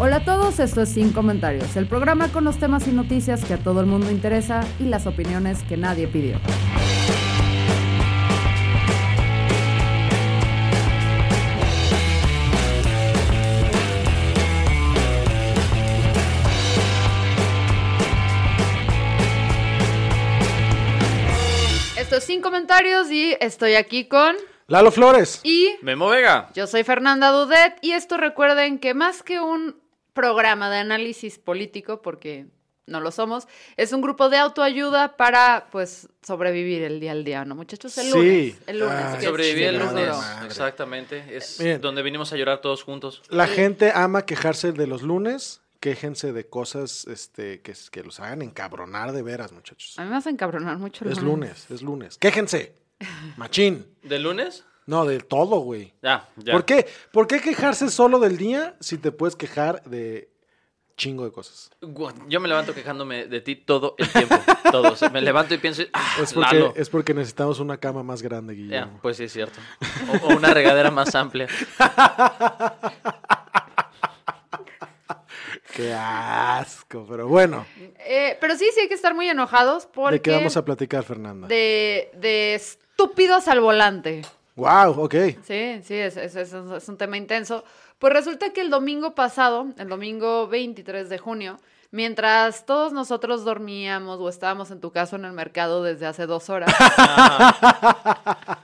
Hola a todos, esto es Sin Comentarios, el programa con los temas y noticias que a todo el mundo interesa y las opiniones que nadie pidió. Esto es Sin Comentarios y estoy aquí con... Lalo Flores. Y Memo Vega. yo soy Fernanda Dudet y esto recuerden que más que un programa de análisis político, porque no lo somos, es un grupo de autoayuda para pues sobrevivir el día al día, ¿no, muchachos? El Sí. lunes. El lunes. Ah, que es Sobreviví el lunes. madre. Exactamente. Es Bien. donde vinimos a llorar todos juntos. La gente ama quejarse de los lunes. Quéjense de cosas este, que, que los hagan encabronar de veras, muchachos. A mí me hace encabronar mucho el Es lunes, es lunes. Quéjense. Machín. ¿Del lunes? No, de todo, güey. Ya, ya. ¿Por qué? ¿Por qué quejarse solo del día si te puedes quejar de chingo de cosas? Yo me levanto quejándome de ti todo el tiempo. todo. O sea, me levanto y pienso, ah, Es porque, Lalo. es porque necesitamos una cama más grande, Ya, Guillermo. pues sí, es cierto. O, o una regadera más amplia. Qué asco, pero bueno. Eh, pero sí, sí hay que estar muy enojados porque... ¿De qué vamos a platicar, Fernanda? de, de estúpidos al volante. Wow, ok. Sí, sí, es, es- es- es un tema intenso. Pues resulta que el domingo pasado, el domingo 23 de junio, mientras todos nosotros dormíamos o estábamos en tu caso en el mercado desde hace dos horas,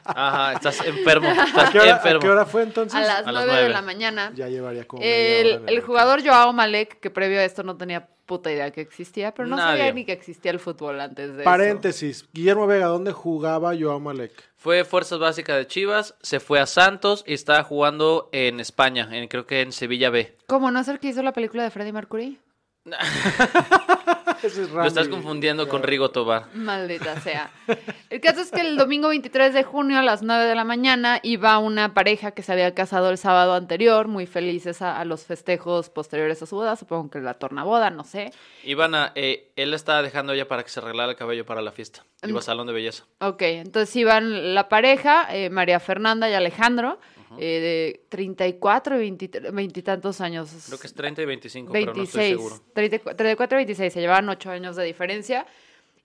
Ajá, estás enfermo. Estás ¿A qué, hora, a enfermo. qué hora fue entonces? a las 9 de nueve. la mañana, Ya llevaría como el, jugador Joao Malek, que previo a esto no tenía puta idea que existía, pero no Nadie. sabía ni que existía el fútbol antes de eso. Paréntesis. Guillermo Vega, ¿dónde jugaba Joao Malek? Fue Fuerzas Básicas de Chivas, se fue a Santos y estaba jugando en España, en, creo que en Sevilla B. ¿Cómo no es el que hizo la película de Freddie Mercury? Es Lo estás confundiendo con Rigo Tobar. Maldita sea. El caso es que el domingo 23 de junio a las 9 de la mañana iba una pareja que se había casado el sábado anterior, muy felices a, a los festejos posteriores a su boda, supongo que la tornaboda, no sé. Iban a, eh, él la estaba dejando ella para que se arreglara el cabello para la fiesta. Iba a salón de belleza. Ok, entonces iban la pareja, eh, María Fernanda y Alejandro, eh, de 34 y 20 veintitantos años. Creo que es 30 y 25, pero no estoy 26, seguro. 34 34 y 26, se llevaban 8 años de diferencia.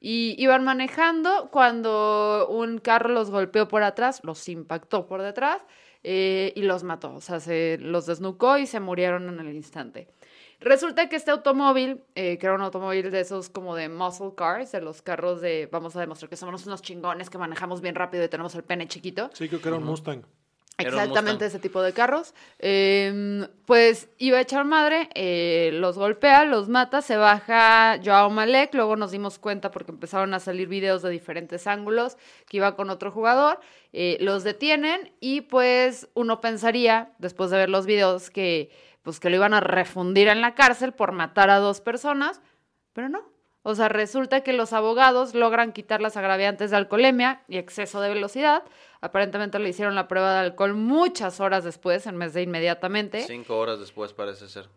Y iban manejando cuando un carro los golpeó por atrás, los impactó por detrás eh, y los mató. O sea, se los desnucó y se murieron en el instante. Resulta que este automóvil, eh, que era un automóvil de esos como de muscle cars, de los carros de vamos a demostrar que somos unos chingones, que manejamos bien rápido y tenemos el pene chiquito. Sí, creo que era un Mustang. Exactamente ese tipo de carros. Eh, pues iba a echar madre, eh, los golpea, los mata, se baja Joao Malek, luego nos dimos cuenta porque empezaron a salir videos de diferentes ángulos que iba con otro jugador, eh, los detienen y pues uno pensaría, después de ver los videos, que pues que lo iban a refundir en la cárcel por matar a dos personas, pero no. O sea, resulta que los abogados logran quitar las agraviantes de alcoholemia y exceso de velocidad. Aparentemente le hicieron la prueba de alcohol muchas horas después, en vez de inmediatamente. Cinco horas después parece ser.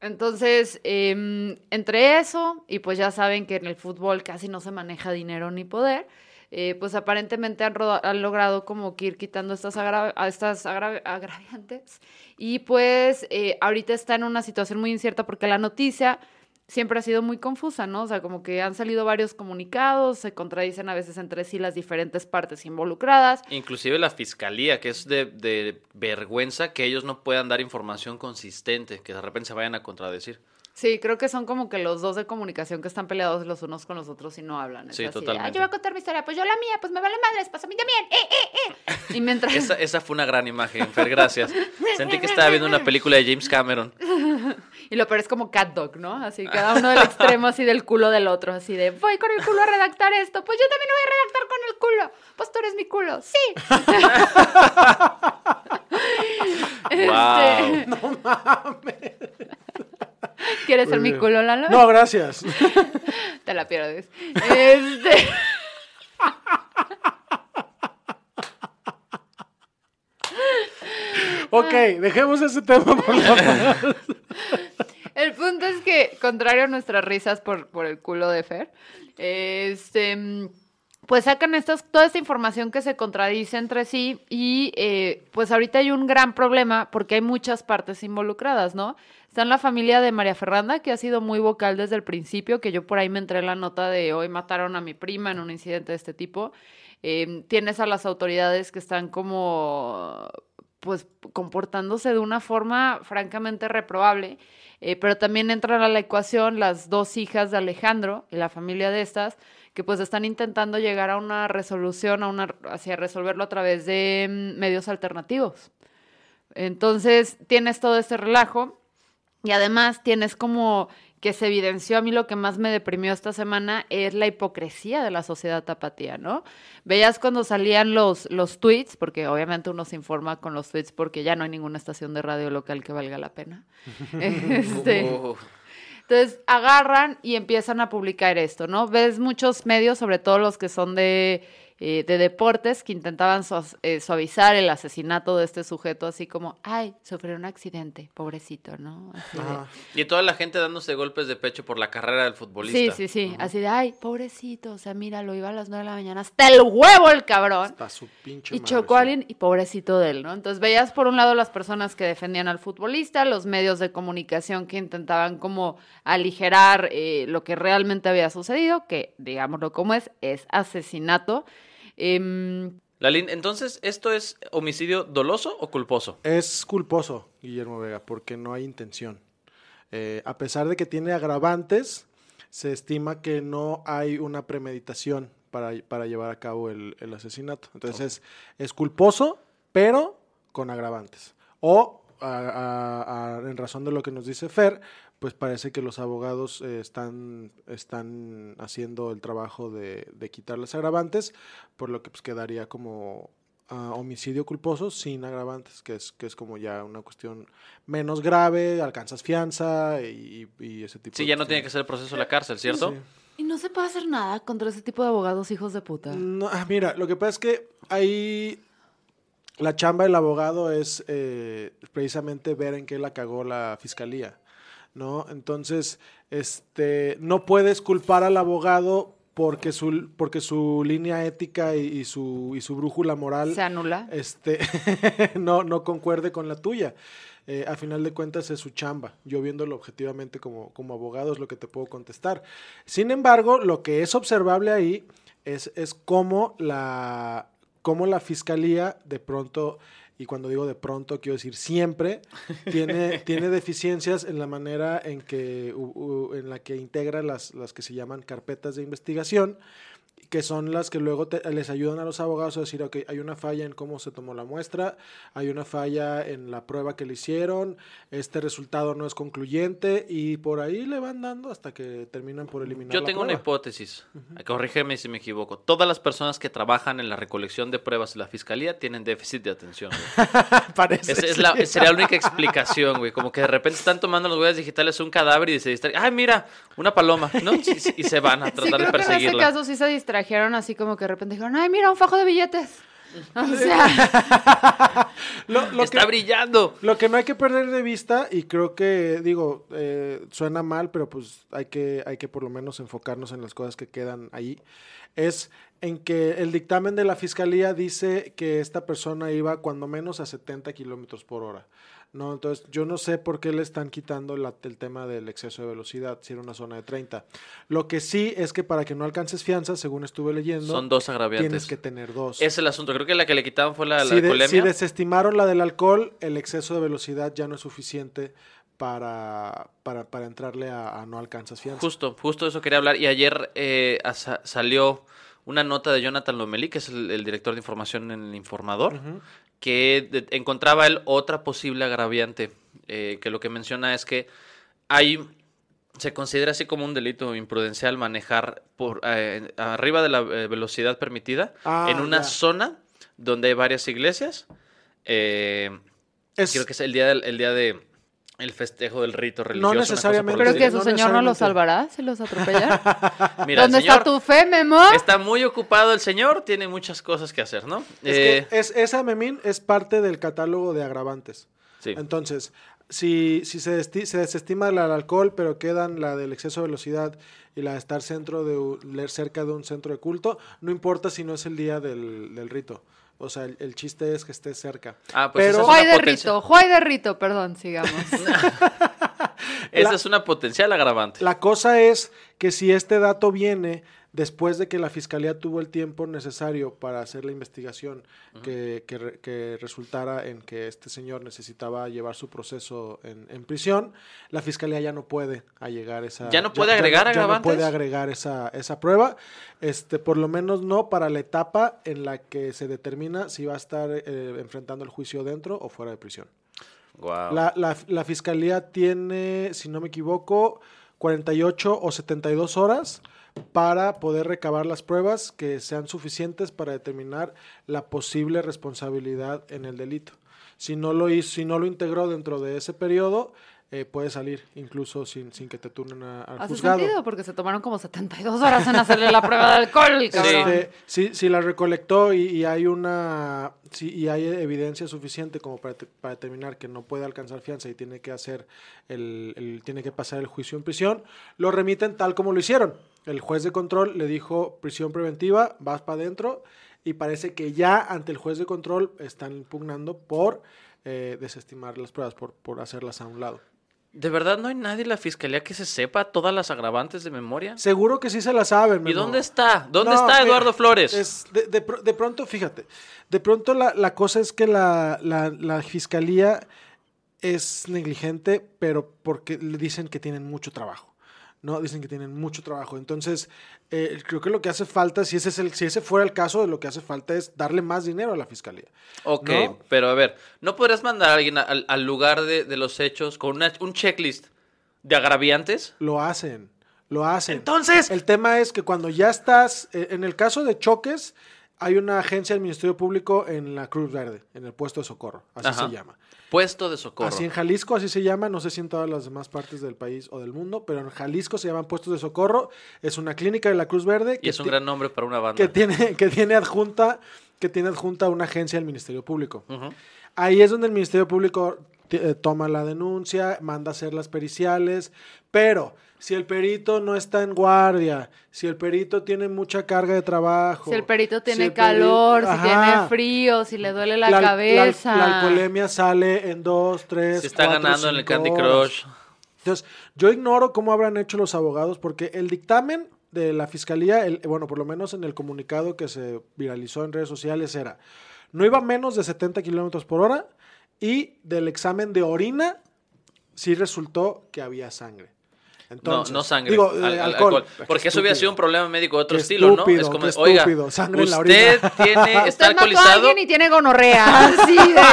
Entonces, em, entre eso, y pues ya saben que en el fútbol casi no se maneja dinero ni poder, eh, pues aparentemente han, logrado como que ir quitando estas, agra- a estas agra- agraviantes. Y pues eh, ahorita está en una situación muy incierta porque la noticia siempre ha sido muy confusa, ¿no? O sea, como que han salido varios comunicados, se contradicen a veces entre sí las diferentes partes involucradas. Inclusive la fiscalía, que es de, de vergüenza que ellos no puedan dar información consistente, que de repente se vayan a contradecir. Sí, creo que son como que los dos de comunicación que están peleados los unos con los otros y no hablan. Es Sí, así totalmente. "Ah, yo voy a contar mi historia, pues yo la mía, pues me vale madres, pues a mí también. ¡Eh, eh, eh! Y mientras... Esa, esa fue una gran imagen, Fer, gracias. Sentí que estaba viendo una película de James Cameron. Y lo peor es como cat dog, ¿no? Así, cada uno del extremo, así del culo del otro, así de, voy con el culo a redactar esto, pues yo también voy a redactar con el culo, pues tú eres mi culo, sí. este... No mames. ¿Quieres ser mi culo, Lalo? No, gracias. Te la pierdes. Este... ok, dejemos ese tema por la paz. El punto es que, contrario a nuestras risas por, por el culo de Fer, este, pues sacan estas, toda esta información que se contradice entre sí y eh, pues ahorita hay un gran problema porque hay muchas partes involucradas, ¿no? Está en la familia de María Fernanda, que ha sido muy vocal desde el principio, que yo por ahí me entré en la nota de hoy mataron a mi prima en un incidente de este tipo. Eh, tienes a las autoridades que están como pues comportándose de una forma francamente reprobable. Eh, pero también entran a la ecuación las dos hijas de Alejandro y la familia de estas, que pues están intentando llegar a una resolución, a una, hacia resolverlo a través de mm, medios alternativos. Entonces tienes todo este relajo y además tienes como que se evidenció a mí lo que más me deprimió esta semana es la hipocresía de la sociedad tapatía, ¿no? Veías cuando salían los, los tweets, porque obviamente uno se informa con los tweets porque ya no hay ninguna estación de radio local que valga la pena. Este, Oh. entonces agarran y empiezan a publicar esto, ¿no? Ves muchos medios, sobre todo los que son de, eh, de deportes, que intentaban eh, suavizar el asesinato de este sujeto, así como, ay, sufrió un accidente, pobrecito, ¿no? Así de- Ajá. Y toda la gente dándose golpes de pecho por la carrera del futbolista. Sí, sí, sí, así de, ay, pobrecito, o sea, míralo, iba a las nueve de la mañana, hasta el huevo el cabrón. Hasta su pinche Y madre, chocó a alguien y pobrecito de él, ¿no? Entonces veías por un lado las personas que defendían al futbolista, los medios de comunicación que intentaban como aligerar eh, lo que realmente había sucedido, que digámoslo como es, es asesinato. Em, Lalín, entonces, ¿esto es homicidio doloso o culposo? Es culposo, Guillermo Vega, porque no hay intención. Eh, a pesar de que tiene agravantes, se estima que no hay una premeditación para, para llevar a cabo el, el asesinato. Entonces, es culposo, pero con agravantes. O, a- a- a- en razón de lo que nos dice Fer, pues parece que los abogados eh, están, están haciendo el trabajo de, de quitar los agravantes, por lo que pues, quedaría como ah, homicidio culposo sin agravantes, que es, que es como ya una cuestión menos grave, alcanzas fianza y, y ese tipo Sí, de ya no tiene que ser el proceso de la cárcel, ¿cierto? Sí. y no se puede hacer nada contra ese tipo de abogados hijos de puta. No, ah, mira, lo que pasa es que ahí la chamba del abogado es eh, precisamente ver en qué la cagó la fiscalía, ¿no? Entonces, este, no puedes culpar al abogado porque su, porque su línea ética y, y su, y su brújula moral Se anula. este, no, no concuerde con la tuya. Eh, a final de cuentas es su chamba. Yo viéndolo objetivamente como, como abogado es lo que te puedo contestar. Sin embargo, lo que es observable ahí es, es cómo, la, cómo la fiscalía de pronto, y cuando digo de pronto quiero decir siempre, tiene, tiene deficiencias en la manera en, que, u- u- en la que integra las, las que se llaman carpetas de investigación que son las que luego te- les ayudan a los abogados a decir, ok, hay una falla en cómo se tomó la muestra, hay una falla en la prueba que le hicieron, este resultado no es concluyente y por ahí le van dando hasta que terminan por eliminar Yo la tengo una prueba. hipótesis. Corrígeme si me equivoco. Todas las personas que trabajan en la recolección de pruebas de la fiscalía tienen déficit de atención. Parece es ser. la, sería la única explicación, güey. Como que de repente están tomando las huellas digitales un cadáver y se distraen. ¡Ay, mira! Una paloma, ¿no? Y, y se van a Sí, tratar de creo que en este perseguirla. caso sí se distrajeron así como que de repente dijeron, ay, mira, un fajo de billetes. O sea, Lo, lo ¡Está que, brillando! lo que no hay que perder de vista, y creo que, digo, eh, suena mal, pero pues hay que, hay que por lo menos enfocarnos en las cosas que quedan ahí, es en que el dictamen de la fiscalía dice que esta persona iba cuando menos a 70 kilómetros por hora. No, entonces yo no sé por qué le están quitando la- el tema del exceso de velocidad, si era una zona de 30. Lo que sí es que para que no alcances fianza, según estuve leyendo, Son dos agraviantes. tienes que tener dos. Es el asunto. Creo que la que le quitaban fue la, la si, de- alcoholemia. si desestimaron la del alcohol, el exceso de velocidad ya no es suficiente para, para, para entrarle a, a no alcanzas fianza. Justo, justo de eso quería hablar. Y ayer eh, salió una nota de Jonathan Lomelí, que es el, el director de información en el Informador, que de- encontraba él otra posible agraviante, eh, que lo que menciona es que hay, se considera así como un delito imprudencial manejar por eh, arriba de la eh, velocidad permitida Ah, en una ya. zona donde hay varias iglesias. eh, Es- Creo que es el día el día de el festejo del rito religioso. el necesariamente. Creo estilo. que su no señor no los salvará si los atropella. Mira, el ¿Dónde señor está tu fe, Memo? Está muy ocupado el señor, tiene muchas cosas que hacer, ¿no? Es Eh, que es, esa memín es parte del catálogo de agravantes. sí. Entonces, si, si se, se desestima la del alcohol, pero quedan la del exceso de velocidad y la de estar centro de, cerca de un centro de culto, no importa si no es el día del, del rito. O sea, el, el chiste es que esté cerca. Ah, pues pero es Juay una de potencia. Rito, Juay de Rito, perdón, sigamos. Esa la- es una potencial agravante. la cosa es que si este dato viene después de que la fiscalía tuvo el tiempo necesario para hacer la investigación que, que re- que resultara en que este señor necesitaba llevar su proceso en, en prisión, la fiscalía ya no puede allegar esa... ¿Ya no puede agregar ya no puede agregar esa, esa prueba, este, por lo menos no para la etapa en la que se determina si va a estar eh, enfrentando el juicio dentro o fuera de prisión. La, la- la fiscalía tiene, si no me equivoco, 48 o 72 horas para poder recabar las pruebas que sean suficientes para determinar la posible responsabilidad en el delito. Si no lo hizo, si no lo integró dentro de ese periodo, eh, puede salir incluso sin, sin que te turnen a- al Hace juzgado. sentido, porque se tomaron como 72 horas en hacerle la prueba de alcohol. Este, si, si la recolectó y, y hay una si, y hay evidencia suficiente como para, te- para determinar que no puede alcanzar fianza y tiene que hacer el, el- tiene que pasar el juicio en prisión, lo remiten tal como lo hicieron. El juez de control le dijo prisión preventiva, vas para adentro y parece que ya ante el juez de control están impugnando por eh, desestimar las pruebas, por, por hacerlas a un lado. ¿De verdad no hay nadie en la fiscalía que se sepa todas las agravantes de memoria? Seguro que sí se la saben. ¿Y dónde está? ¿Dónde No, está mira, Eduardo Flores? es de, de pronto, fíjate, de pronto la, la cosa es que la, la- la fiscalía es negligente, pero porque le dicen que tienen mucho trabajo. ¿No? Dicen que tienen mucho trabajo. Entonces, eh, creo que lo que hace falta, si ese, es el, si ese fuera el caso, lo que hace falta es darle más dinero a la fiscalía. Ok, ¿no? pero a ver, ¿no podrías mandar a alguien al, al lugar de, de los hechos con una- un checklist de agraviantes? Lo hacen, lo hacen. Entonces- El tema es que cuando ya estás, eh, en el caso de choques, hay una agencia del Ministerio Público en la Cruz Verde, en el puesto de socorro, así Ajá. se llama. Puesto de socorro. Así en Jalisco, así se llama, no sé si en todas las demás partes del país o del mundo, pero en Jalisco se llaman puestos de socorro, es una clínica de la Cruz Verde y es un gran nombre para una banda. que tiene, que tiene adjunta, que tiene adjunta una agencia del Ministerio Público. Ahí es donde el Ministerio Público eh, toma la denuncia, manda a hacer las periciales, pero si el perito no está en guardia, si el perito tiene mucha carga de trabajo, Si el perito tiene el peri- calor, si Ajá. tiene frío, si le duele la, cabeza. La, alcoholemia sale en dos, tres, Se está cuatro, ganando en el Candy horas. Crush. Entonces, yo ignoro cómo habrán hecho los abogados, porque el dictamen de la fiscalía, el, bueno, por lo menos en el comunicado que se viralizó en redes sociales, era no iba menos de 70 kilómetros por hora y del examen de orina sí resultó que había sangre. Entonces, no, no sangre. Digo, al- eh, al- alcohol. alcohol. Porque eso hubiera sido un problema médico de otro Qué estilo, ¿no? Es como, qué oiga, sangre en la usted orina". tiene, está Usted mató a alcoholizado. alguien y tiene gonorrea. Así de.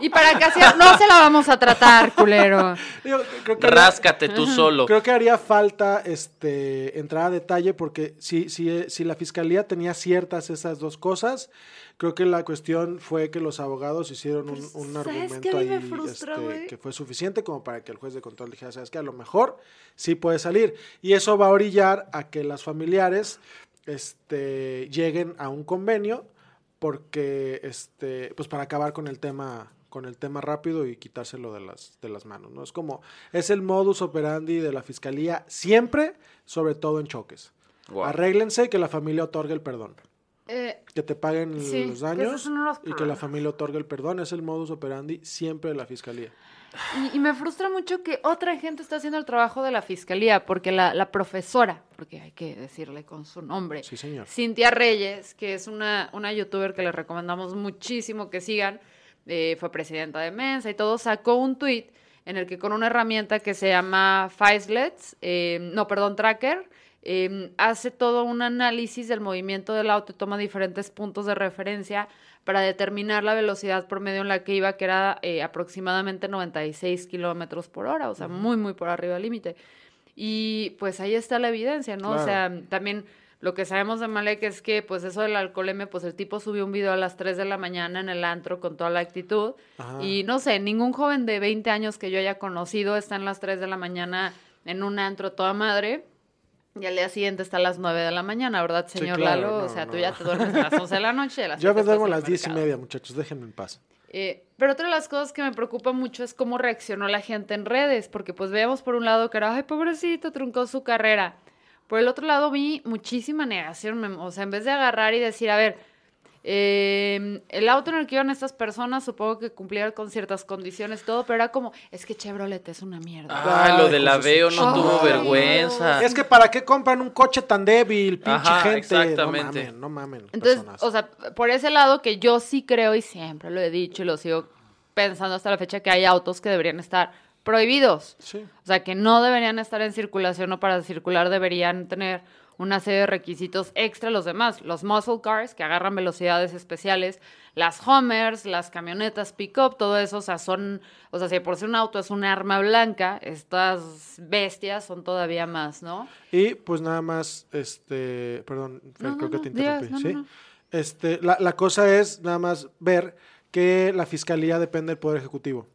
Y para que así no se la vamos a tratar, culero. Digo, creo que haría- Ráscate tú solo. Creo que haría falta este entrar a detalle porque si, si, si la fiscalía tenía ciertas esas dos cosas, creo que la cuestión fue que los abogados hicieron un, un ¿sabes argumento ahí frustra, este, que fue suficiente como para que el juez de control dijera, sabes que a lo mejor sí puede salir. Y eso va a orillar a que las familiares este, lleguen a un convenio porque este pues para acabar con el tema con el tema rápido y quitárselo de las de las manos no es como es el modus operandi de la fiscalía siempre sobre todo en choques. Guau. arréglense y que la familia otorgue el perdón Eh, que te paguen Sí, los daños los y que la familia otorgue el perdón. Es el modus operandi siempre de la fiscalía. Y, y me frustra mucho que otra gente está haciendo el trabajo de la fiscalía, porque la, la profesora, porque hay que decirle con su nombre, Sí, señor. Cintia Reyes, que es una, una youtuber que les recomendamos muchísimo que sigan, eh, fue presidenta de Mensa y todo, sacó un tweet en el que con una herramienta que se llama Facelets, eh, no, perdón, Tracker, eh, hace todo un análisis del movimiento del auto y toma diferentes puntos de referencia para determinar la velocidad promedio en la que iba, que era eh, aproximadamente 96 kilómetros por hora, o sea, muy, muy por arriba del límite. Y pues ahí está la evidencia, ¿no? O sea, también Lo que sabemos de Malek es que, pues, eso del alcoholemia, pues, el tipo subió un video a las 3 de la mañana en el antro con toda la actitud. Ajá. Y no sé, ningún joven de 20 años que yo haya conocido está en las 3 de la mañana en un antro toda madre. Y al día siguiente está a las 9 de la mañana, ¿verdad, Sí, señor claro, Lalo? no, o sea, tú ya te duermes a las 11 de la noche. a las Yo me 7 estás duermo a las el 10 y media, muchachos, déjenme en paz. Eh, pero otra de las cosas que me preocupa mucho es cómo reaccionó la gente en redes, porque pues veíamos por un lado que era, ay, pobrecito, truncó su carrera. Por el otro lado vi muchísima negación, o sea, en vez de agarrar y decir, a ver, eh, el auto en el que iban estas personas supongo que cumplieron con ciertas condiciones todo, pero era como, es que Chevrolet es una mierda. Ay, lo del aveo su no tuvo vergüenza. Es que ¿para qué compran un coche tan débil, pinche Ajá, gente? exactamente. No mamen, no mamen. Entonces, personas. o sea, por ese lado que yo sí creo y siempre lo he dicho y lo sigo pensando hasta la fecha que hay autos que deberían estar prohibidos. Sí. O sea, que no deberían estar en circulación o para circular deberían tener una serie de requisitos extra los demás. Los muscle cars, que agarran velocidades especiales, las Hummers, las camionetas pick-up, todo eso, o sea, son, o sea, si por si un auto es un arma blanca, estas bestias son todavía más, ¿no? Y pues nada más, este, perdón, Fer, No, creo no, que no, te interrumpí, ¿sí? Este, la, la cosa es nada más ver que la fiscalía depende del Poder Ejecutivo.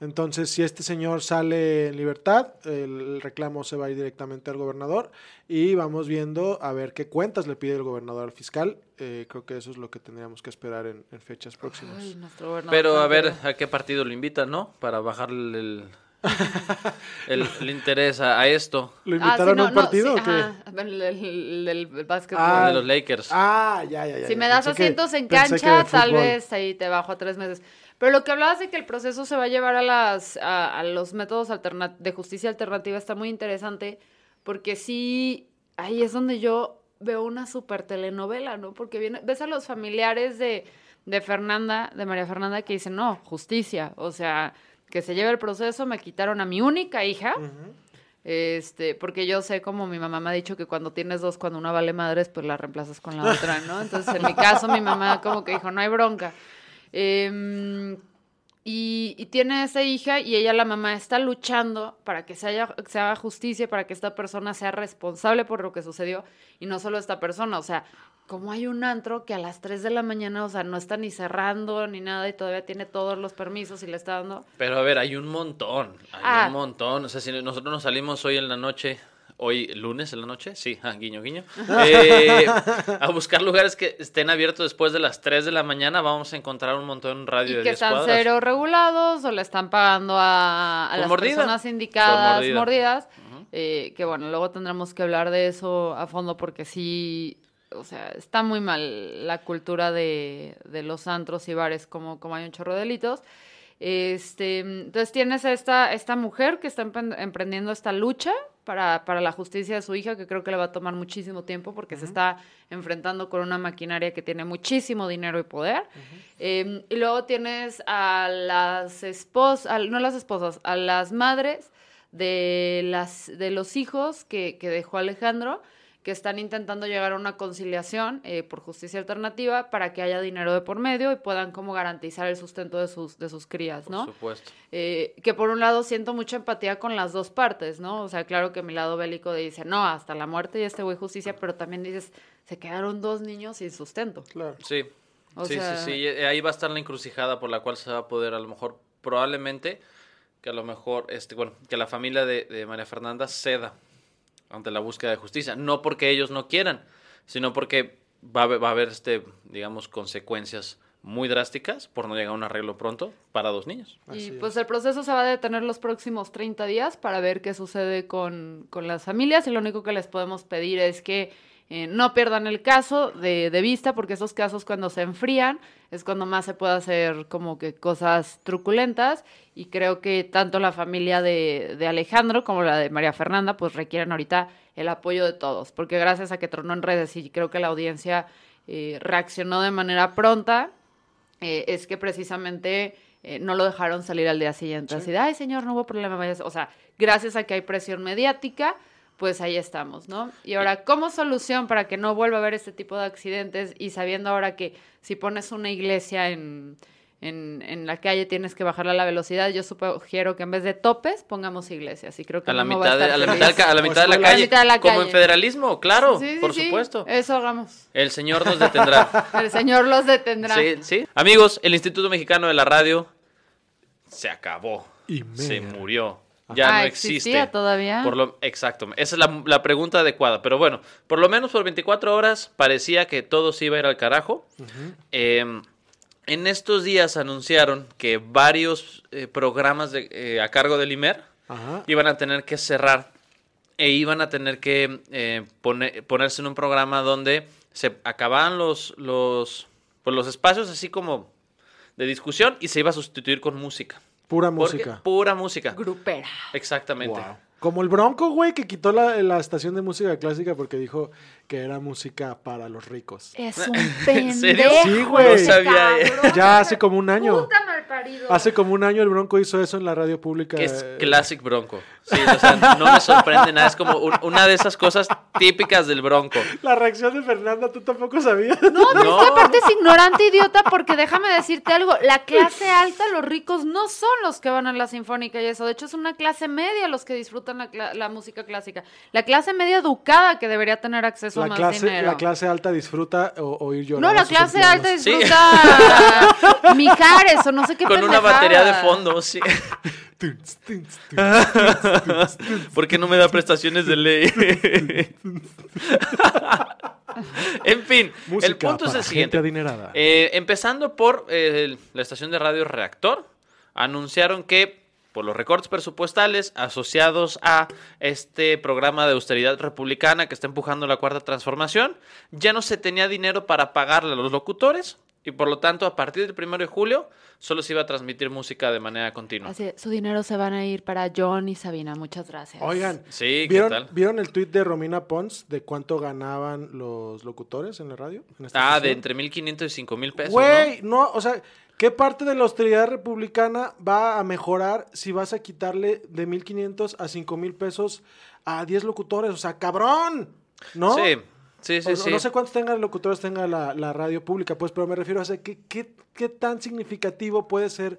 Entonces, si este señor sale en libertad, el reclamo se va a ir directamente al gobernador y vamos viendo a ver qué cuentas le pide el gobernador al fiscal. Eh, creo que eso es lo que tendríamos que esperar en, en fechas próximas. Ay, nuestro gobernador Pero a ver. ¿a qué partido lo invitan, no? Para bajarle el, el, el interés a, a esto. ¿Lo Ah, sí, invitaron no, a un no, partido sí, o qué? el, el- el- el básquetbol. Ah, de los Lakers. Ah, ya, ya, ya. Si ya. me das Pensé que- asientos en cancha, tal vez ahí te bajo a tres meses. Pero lo que hablabas de que el proceso se va a llevar a, las, a, a los métodos de justicia alternativa está muy interesante, porque sí, ahí es donde yo veo una super telenovela, ¿no? Porque viene, ves a los familiares de, de Fernanda, de María Fernanda, que dicen, no, justicia, o sea, que se lleve el proceso, me quitaron a mi única hija. Este, porque yo sé como mi mamá me ha dicho que cuando tienes dos, cuando una vale madres, pues la reemplazas con la otra, ¿no? Entonces, en mi caso, mi mamá como que dijo, no hay bronca. Em, y, y tiene esa hija y ella, la mamá, está luchando para que se, haya, se haga justicia, para que esta persona sea responsable por lo que sucedió y no solo esta persona, o sea, como hay un antro que a las 3 de la mañana, o sea, no está ni cerrando ni nada y todavía tiene todos los permisos y le está dando... Pero a ver, hay un montón. Hay Ah. un montón. O sea, si nosotros nos salimos hoy en la noche, hoy lunes en la noche, sí, ah, guiño, guiño, eh, a buscar lugares que estén abiertos después de las 3 de la mañana, vamos a encontrar un montón radio Y de que 10 están cuadras. cero regulados o le están pagando a, a las mordida. personas indicadas, mordida. mordidas. eh, que bueno, luego tendremos que hablar de eso a fondo porque sí, o sea, está muy mal la cultura de, de los antros y bares como, como hay un chorro de delitos. Este, entonces tienes a esta, esta mujer que está empren- emprendiendo esta lucha para, para la justicia de su hija, que creo que le va a tomar muchísimo tiempo porque se está enfrentando con una maquinaria que tiene muchísimo dinero y poder. Eh, y luego tienes a las esposas, no las esposas, a las madres de, las, de los hijos que, que dejó Alejandro, que están intentando llegar a una conciliación eh, por justicia alternativa para que haya dinero de por medio y puedan como garantizar el sustento de sus, de sus crías, ¿no? Por supuesto. Eh, que por un lado siento mucha empatía con las dos partes, ¿no? O sea, claro que mi lado bélico dice, no, hasta la muerte y este güey justicia, pero también dices, se quedaron dos niños sin sustento. Claro. Sí. O sí, sea- sí, sí. Eh, Ahí va a estar la encrucijada por la cual se va a poder, a lo mejor, probablemente, que a lo mejor, este, bueno, que la familia de, de María Fernanda ceda ante la búsqueda de justicia. No porque ellos no quieran, sino porque va a haber, va a haber este, digamos, consecuencias muy drásticas por no llegar a un arreglo pronto para dos niños. Y pues el proceso se va a detener los próximos 30 días para ver qué sucede con, con las familias y lo único que les podemos pedir es que eh, no pierdan el caso de, de vista porque esos casos cuando se enfrían es cuando más se puede hacer como que cosas truculentas y creo que tanto la familia de, de Alejandro como la de María Fernanda pues requieren ahorita el apoyo de todos porque gracias a que tronó en redes y creo que la audiencia eh, reaccionó de manera pronta eh, es que precisamente eh, no lo dejaron salir al día siguiente. Así de, ay, señor, no hubo problema. vaya". O sea, gracias a que hay presión mediática, pues ahí estamos, ¿no? Y ahora, ¿cómo solución para que no vuelva a haber este tipo de accidentes? Y sabiendo ahora que si pones una iglesia en, en, en la calle tienes que bajarle a la velocidad. Yo sugiero que en vez de topes pongamos iglesias. Y creo que A la va mitad, de, a la mitad, a la mitad de la escuela. calle. A la mitad de la Como en federalismo, claro, Sí, sí, por sí, supuesto. Eso hagamos. El señor nos detendrá. El señor los detendrá. Sí, sí. Amigos, el Instituto Mexicano de la Radio se acabó. Y Se murió. Ya Ah, no ¿existía existe. todavía? Por lo, exacto. Esa es la, la pregunta adecuada. Pero bueno, por lo menos por 24 horas parecía que todo se iba a ir al carajo. Eh, en estos días anunciaron que varios eh, programas de- eh, a cargo del IMER Ajá. iban a tener que cerrar e iban a tener que eh, pone- ponerse en un programa donde se acababan los, los, pues, los espacios así como de discusión y se iba a sustituir con música. Pura Porque- música. Pura música. Grupera. Exactamente. Wow. Como el Bronco, güey, que quitó la, la estación de música clásica porque dijo que era música para los ricos. Es un ¿En pendejo. serio? Sí, güey. No sabía, cabrón. Ya hace como un año. Puta malparido. Hace como un año el Bronco hizo eso en la radio pública. Que es eh, Classic Bronco. Sí, o sea, no me sorprende nada. Es como un- una de esas cosas típicas del Bronco. La reacción de Fernanda, tú tampoco sabías. No, pero No. es que aparte es ignorante, idiota, porque déjame decirte algo, la clase alta, los ricos, no son los que van a la sinfónica y eso, de hecho es una clase media los que disfrutan la, música clásica. La clase media educada que debería tener acceso a La más clase, dinero. la clase alta disfruta o, oír llorar. no, a la clase alta Sí. disfruta Mijares o no sé qué Con una batería de fondo, sí. ¿Por qué no me da prestaciones de ley? en fin, Música el punto es el gente siguiente. adinerada. Eh, empezando por eh, la estación de radio Reactor, anunciaron que por los recortes presupuestales asociados a este programa de austeridad republicana que está empujando la cuarta transformación, ya no se tenía dinero para pagarle a los locutores y por lo tanto a partir del primero de julio solo se iba a transmitir música de manera continua. Así, su dinero se van a ir para John y Sabina, muchas gracias. Oigan, Sí, ¿qué ¿vieron, tal? ¿vieron el tuit de Romina Pons de cuánto ganaban los locutores en la radio? En esta Ah, de entre 1.500 y 5.000 pesos. Güey, ¿no? no, o sea, ¿qué parte de la austeridad republicana va a mejorar si vas a quitarle de 1.500 a 5.000 pesos a 10 locutores? O sea, cabrón, ¿no? Sí, sí, sí. O- o sí. No sé cuántos tengan locutores tenga la, la radio pública, pues, pero me refiero a sea, ¿qué, qué, qué tan significativo puede ser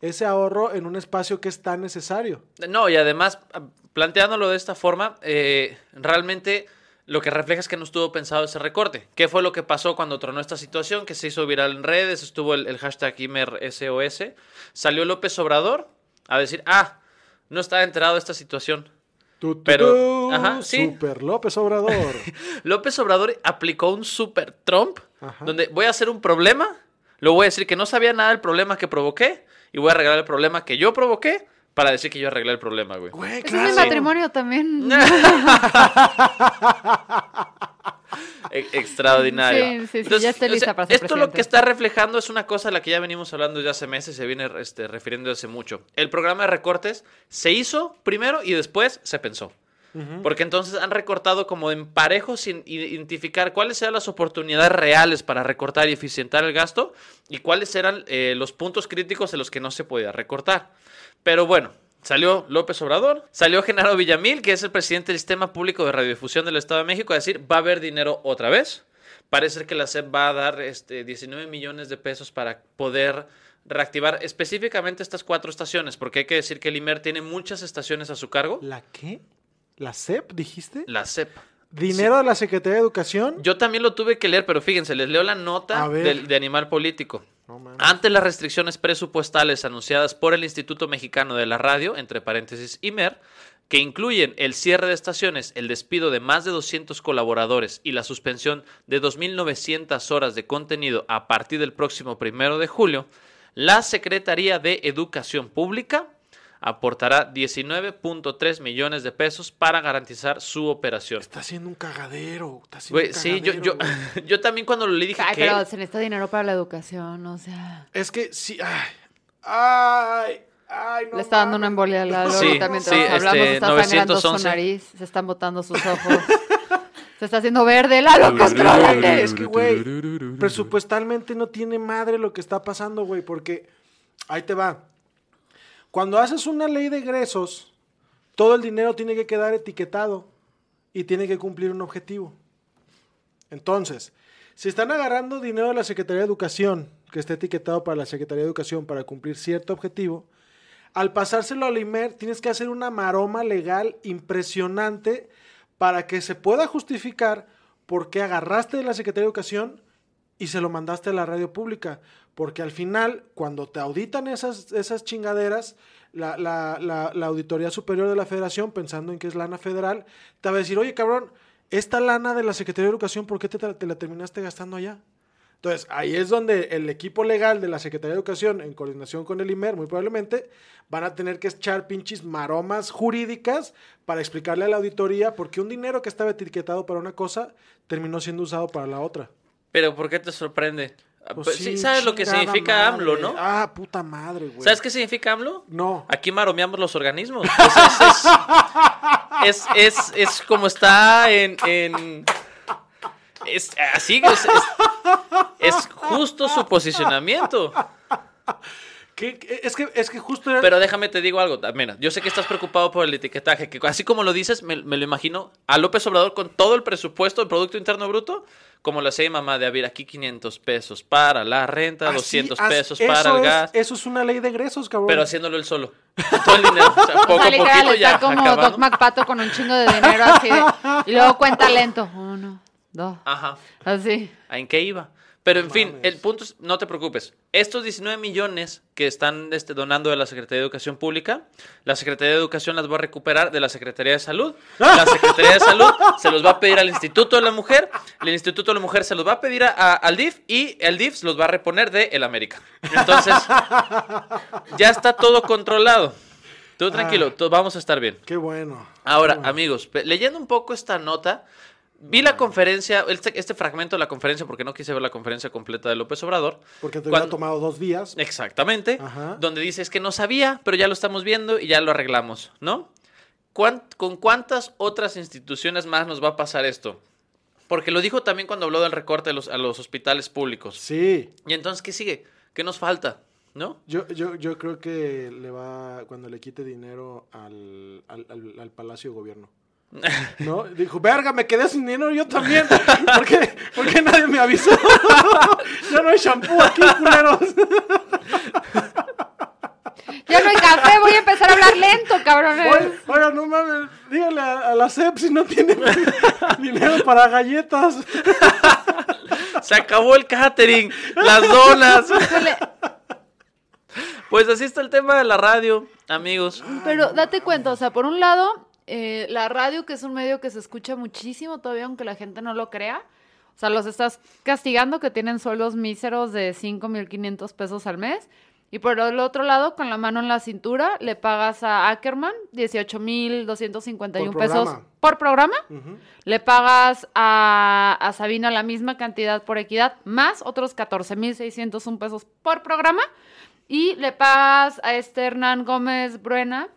ese ahorro en un espacio que es tan necesario? No, y además, planteándolo de esta forma, eh, realmente lo que refleja es que no estuvo pensado ese recorte. ¿Qué fue lo que pasó cuando tronó esta situación? Que se hicho viral en redes, estuvo el, el hashtag ImerSOS, salió López Obrador a decir, ah, no estaba enterado de esta situación. Tu, tu, Pero, tu, ajá, sí. Super López Obrador. López Obrador aplicó un super Trump, Ajá. donde voy a hacer un problema, luego voy a decir que no sabía nada del problema que provoqué, y voy a arreglar el problema que yo provoqué para decir que yo arreglé el problema, güey. Güey, claro. es mi matrimonio también. E- Extraordinario. Sí, sí, sí, ya estoy lista para ser Esto lo que está reflejando es una cosa a la que ya venimos hablando ya hace meses, se viene este, refiriendo hace mucho. El programa de recortes se hizo primero y después se pensó. Porque entonces han recortado como en parejo sin identificar cuáles eran las oportunidades reales para recortar y eficientar el gasto y cuáles eran eh, los puntos críticos en los que no se podía recortar. Pero bueno, salió López Obrador, salió Genaro Villamil, que es el presidente del Sistema Público de Radiodifusión del Estado de México, a decir, va a haber dinero otra vez. Parece que la SEP va a dar este, 19 millones de pesos para poder reactivar específicamente estas cuatro estaciones, porque hay que decir que el IMER tiene muchas estaciones a su cargo. ¿La qué? ¿La CEP, dijiste? La SEP. ¿Dinero de la Secretaría de Educación? Yo también lo tuve que leer, pero fíjense, les leo la nota de, Animal Político. Ante las restricciones presupuestales anunciadas por el Instituto Mexicano de la Radio, entre paréntesis IMER, que incluyen el cierre de estaciones, el despido de más de 200 colaboradores y la suspensión de 2.900 horas de contenido a partir del próximo primero de julio, la Secretaría de Educación Pública aportará 19.3 millones de pesos para garantizar su operación. Está haciendo un cagadero. Está haciendo Güey, un sí, yo, yo, cagadero, yo también cuando lo leí dije Ay, que pero se necesita dinero para la educación, o sea. Es que sí. Ay. Ay. Ay, no Le está dando mames. una embolia a Lalo Sí, sí, hablamos, este, está sangrando su 911. nariz, se están botando sus ojos. se está haciendo verde, Lalo, contrólate. Es que, güey, presupuestalmente no tiene madre lo que está pasando, güey, porque ahí te va. Cuando haces una ley de egresos, todo el dinero tiene que quedar etiquetado y tiene que cumplir un objetivo. Entonces, si están agarrando dinero de la Secretaría de Educación que esté etiquetado para la Secretaría de Educación para cumplir cierto objetivo, al pasárselo al IMER tienes que hacer una maroma legal impresionante para que se pueda justificar por qué agarraste de la Secretaría de Educación y se lo mandaste a la radio pública. Porque al final, cuando te auditan esas, esas chingaderas, la, la- la- la Auditoría Superior de la Federación, pensando en que es lana federal, te va a decir, oye cabrón, esta lana de la Secretaría de Educación, ¿por qué te, te la terminaste gastando allá? Entonces, ahí es donde el equipo legal de la Secretaría de Educación, en coordinación con el IMER, muy probablemente, van a tener que echar pinches maromas jurídicas para explicarle a la auditoría por qué un dinero que estaba etiquetado para una cosa terminó siendo usado para la otra. Pero ¿por qué te sorprende? Ah, Pues pues, sí, sí, ¿Sabes lo que significa madre. AMLO, no? Ah, puta madre, güey. ¿Sabes qué significa AMLO? No. Aquí maromeamos los organismos. Es, es, es, como está en... en- es así, es, justo su posicionamiento. ¿Qué- qué- Es, que, es que justo era... Pero déjame te digo algo, mira, yo sé que estás preocupado por el etiquetaje, que así como lo dices, me, me lo imagino a López Obrador con todo el presupuesto del Producto Interno Bruto, como lo hacía mi mamá de, a ver, aquí 500 pesos para la renta, Así, 200 as- pesos eso para el es- gas, Eso es una ley de egresos, cabrón. pero haciéndolo él solo. Todo el dinero, o sea, poco O sea, a literal, poquito ya está como acabando. Doc McPato con un chingo de dinero así de- Y luego cuenta lento. Uno, dos. Ajá. Así. ¿En qué iba? Pero en fin, el punto es, no te preocupes. Estos 19 millones que están este, donando de la Secretaría de Educación Pública, la Secretaría de Educación las va a recuperar de la Secretaría de Salud. La Secretaría de Salud se los va a pedir al Instituto de la Mujer. El Instituto de la Mujer se los va a pedir a- a- al DIF y el DIF se los va a reponer de El América. Entonces, ya está todo controlado. Tú tranquilo, tú- vamos a estar bien. Qué bueno. Ahora, amigos, leyendo un poco esta nota, vi la conferencia, este, este fragmento de la conferencia, porque no quise ver la conferencia completa de López Obrador. Porque te hubiera tomado dos días. Exactamente. Ajá. Donde dice es que no sabía, pero ya lo estamos viendo y ya lo arreglamos, ¿no? ¿Cuán- ¿Con cuántas otras instituciones más nos va a pasar esto? Porque lo dijo también cuando habló del recorte a los, a los hospitales públicos. Sí. Y entonces, ¿qué sigue? ¿Qué nos falta? ¿No? Yo, yo, yo creo que le va, cuando le quite dinero al, al, al- al Palacio de Gobierno. ¿No? Dijo, verga, me quedé sin dinero yo también. ¿Por qué, por qué nadie me avisó? ya no hay shampoo aquí, culeros. Ya no hay café, voy a empezar a hablar lento, cabrones. Oye, oiga, no mames, dígale a, a la CEP si no tiene dinero para galletas. Se acabó el catering, las donas. Pues así está el tema de la radio, amigos. Pero date cuenta, o sea, por un lado, eh, la radio, que es un medio que se escucha muchísimo todavía, aunque la gente no lo crea. O sea, los estás castigando que tienen sueldos míseros de 5.500 pesos al mes. Y por el otro lado, con la mano en la cintura, le pagas a Ackerman 18.251 Por pesos programa. por programa. Le pagas a, a Sabina la misma cantidad por equidad, más otros 14.601 pesos por programa. Y le pagas a este Hernán Gómez Bruena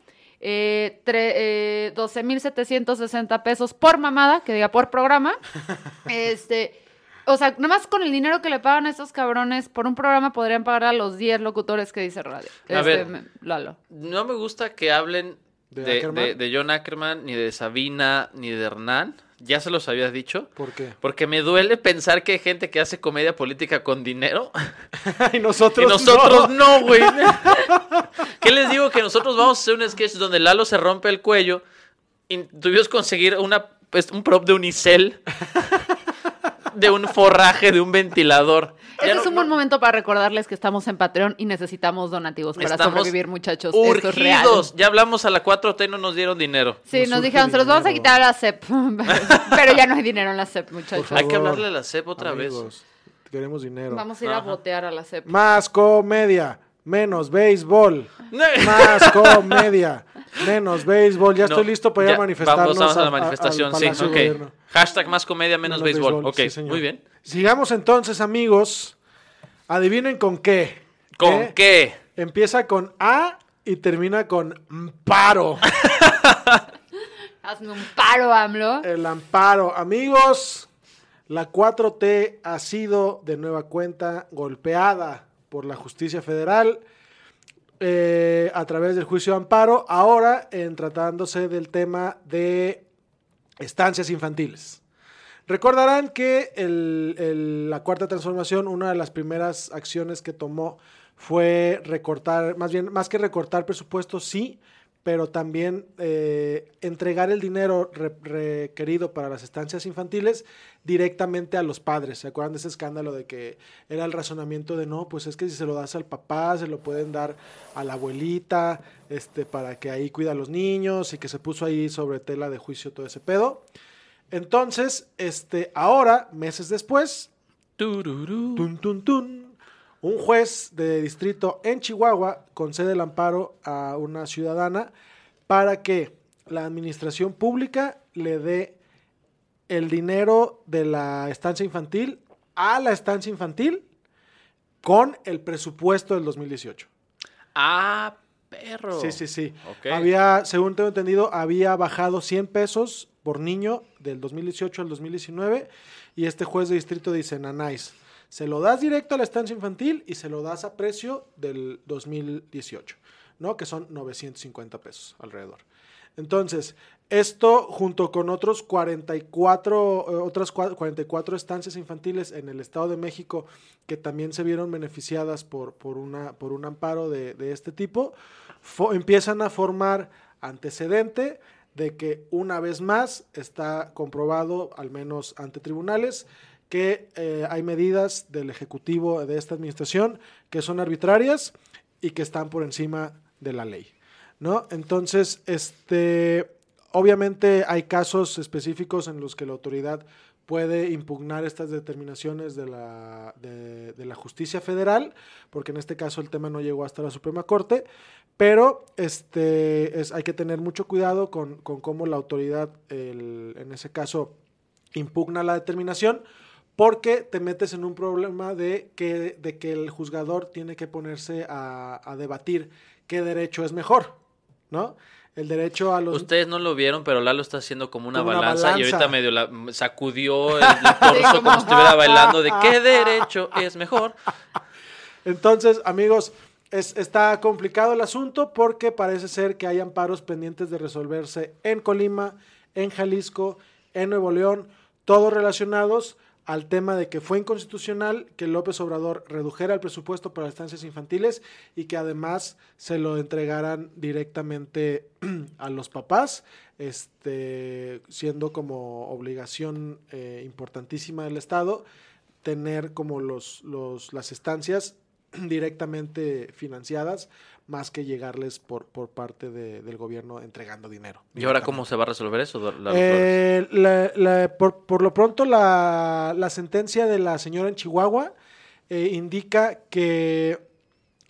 eh, tre- eh, 12.760 pesos por mamada, que diga por programa. este, o sea, nada más con el dinero que le pagan a estos cabrones por un programa podrían pagar a los 10 locutores que dice radio. A Este, ver. me- Lalo. No me gusta que hablen ¿De de, de- de John Ackerman, ni de Sabina, ni de Hernán. Ya se los había dicho. ¿Por qué? Porque me duele pensar que hay gente que hace comedia política con dinero y nosotros, y nosotros no, güey. ¿Qué les digo? Que nosotros vamos a hacer un sketch donde Lalo se rompe el cuello y tuvimos que conseguir una, pues, un prop de unicel, de un forraje, de un ventilador. Este no- es un buen momento para recordarles que estamos en Patreon y necesitamos donativos para Estamos sobrevivir, muchachos. Esto es real. Urgidos. Ya hablamos a la 4T y no nos dieron dinero. Sí, Nos dijeron, se los vamos a quitar a la CEP. Pero ya no hay dinero en la CEP, muchachos. Hay que hablarle a la CEP otra vez. Queremos dinero. Vamos a ir a botear a la CEP. Más comedia, menos béisbol. Más comedia, menos béisbol. Ya No, estoy listo para ir ya, a manifestarnos. Vamos, vamos a la manifestación, sí, ok. Hashtag más comedia, menos, béisbol. Ok, sí, señor. muy bien. Sigamos entonces, amigos. Adivinen con qué. ¿Con ¿Eh? qué? Empieza con A y termina con Amparo. Hazme un paro, AMLO. El amparo. Amigos, la 4T ha sido de nueva cuenta golpeada por la justicia federal eh, a través del juicio de amparo, ahora en tratándose del tema de estancias infantiles. Recordarán que la cuarta transformación, una de las primeras acciones que tomó fue recortar, más bien, más que recortar presupuesto, sí, pero también eh, entregar el dinero re- requerido para las estancias infantiles directamente a los padres. ¿Se acuerdan de ese escándalo de que era el razonamiento de no, pues es que si se lo das al papá, se lo pueden dar a la abuelita, este, para que ahí cuida a los niños y que se puso ahí sobre tela de juicio todo ese pedo. Entonces, este, ahora, meses después, Tururú. Tun, tun, tun. Un juez de distrito en Chihuahua concede el amparo a una ciudadana para que la administración pública le dé el dinero de la estancia infantil a la estancia infantil con el presupuesto del 2018. Ah, perro. Sí, sí, sí. Ok. Había, según tengo entendido, había bajado 100 pesos por niño del 2018 al 2019 y este juez de distrito dice, nanáis, se lo das directo a la estancia infantil y se lo das a precio del 2018, ¿no? Que son 950 pesos alrededor. Entonces, esto junto con otros 44, eh, otras cua- 44 estancias infantiles en el Estado de México que también se vieron beneficiadas por, por, una, por un amparo de, este tipo, empiezan a formar antecedente de que una vez más está comprobado, al menos ante tribunales, que eh, hay medidas del Ejecutivo de esta administración que son arbitrarias y que están por encima de la ley. ¿no? Entonces, este, obviamente hay casos específicos en los que la autoridad puede impugnar estas determinaciones de la, de, la justicia federal, porque en este caso el tema no llegó hasta la Suprema Corte, pero este, es, hay que tener mucho cuidado con, con cómo la autoridad, el- en ese caso, impugna la determinación, porque te metes en un problema de que, de que el juzgador tiene que ponerse a, a debatir qué derecho es mejor, ¿no? El derecho a los... Ustedes no lo vieron, pero Lalo está haciendo como una, Como una balanza, y ahorita medio la, sacudió el, el torso como- como si estuviera bailando de qué derecho es mejor. Entonces, amigos, es- está complicado el asunto porque parece ser que hay amparos pendientes de resolverse en Colima, en Jalisco, en Nuevo León, todos relacionados al tema de que fue inconstitucional que López Obrador redujera el presupuesto para estancias infantiles y que además se lo entregaran directamente a los papás, este, siendo como obligación eh, importantísima del Estado tener como los, los, las estancias directamente financiadas más que llegarles por, por parte de- del gobierno entregando dinero. ¿Y ahora cómo se va a resolver eso? Eh, la- la- por, por lo pronto, la, la sentencia de la señora en Chihuahua eh, indica que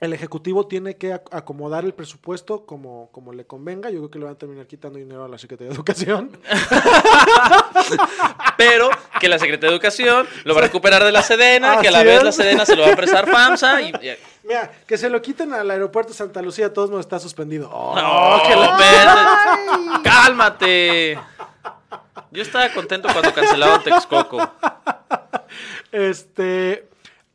el Ejecutivo tiene que ac- acomodar el presupuesto como, como le convenga. Yo creo que le van a terminar quitando dinero a la Secretaría de Educación. Pero que la Secretaría de Educación lo va a recuperar de la Sedena, que a la vez es. la Sedena se lo va a prestar FAMSA y... y- Mira, que se lo quiten al aeropuerto de Santa Lucía, de todos modos está suspendido. Oh, ¡No, que espérate! ¡Cálmate! Yo estaba contento cuando cancelaron Texcoco. Este,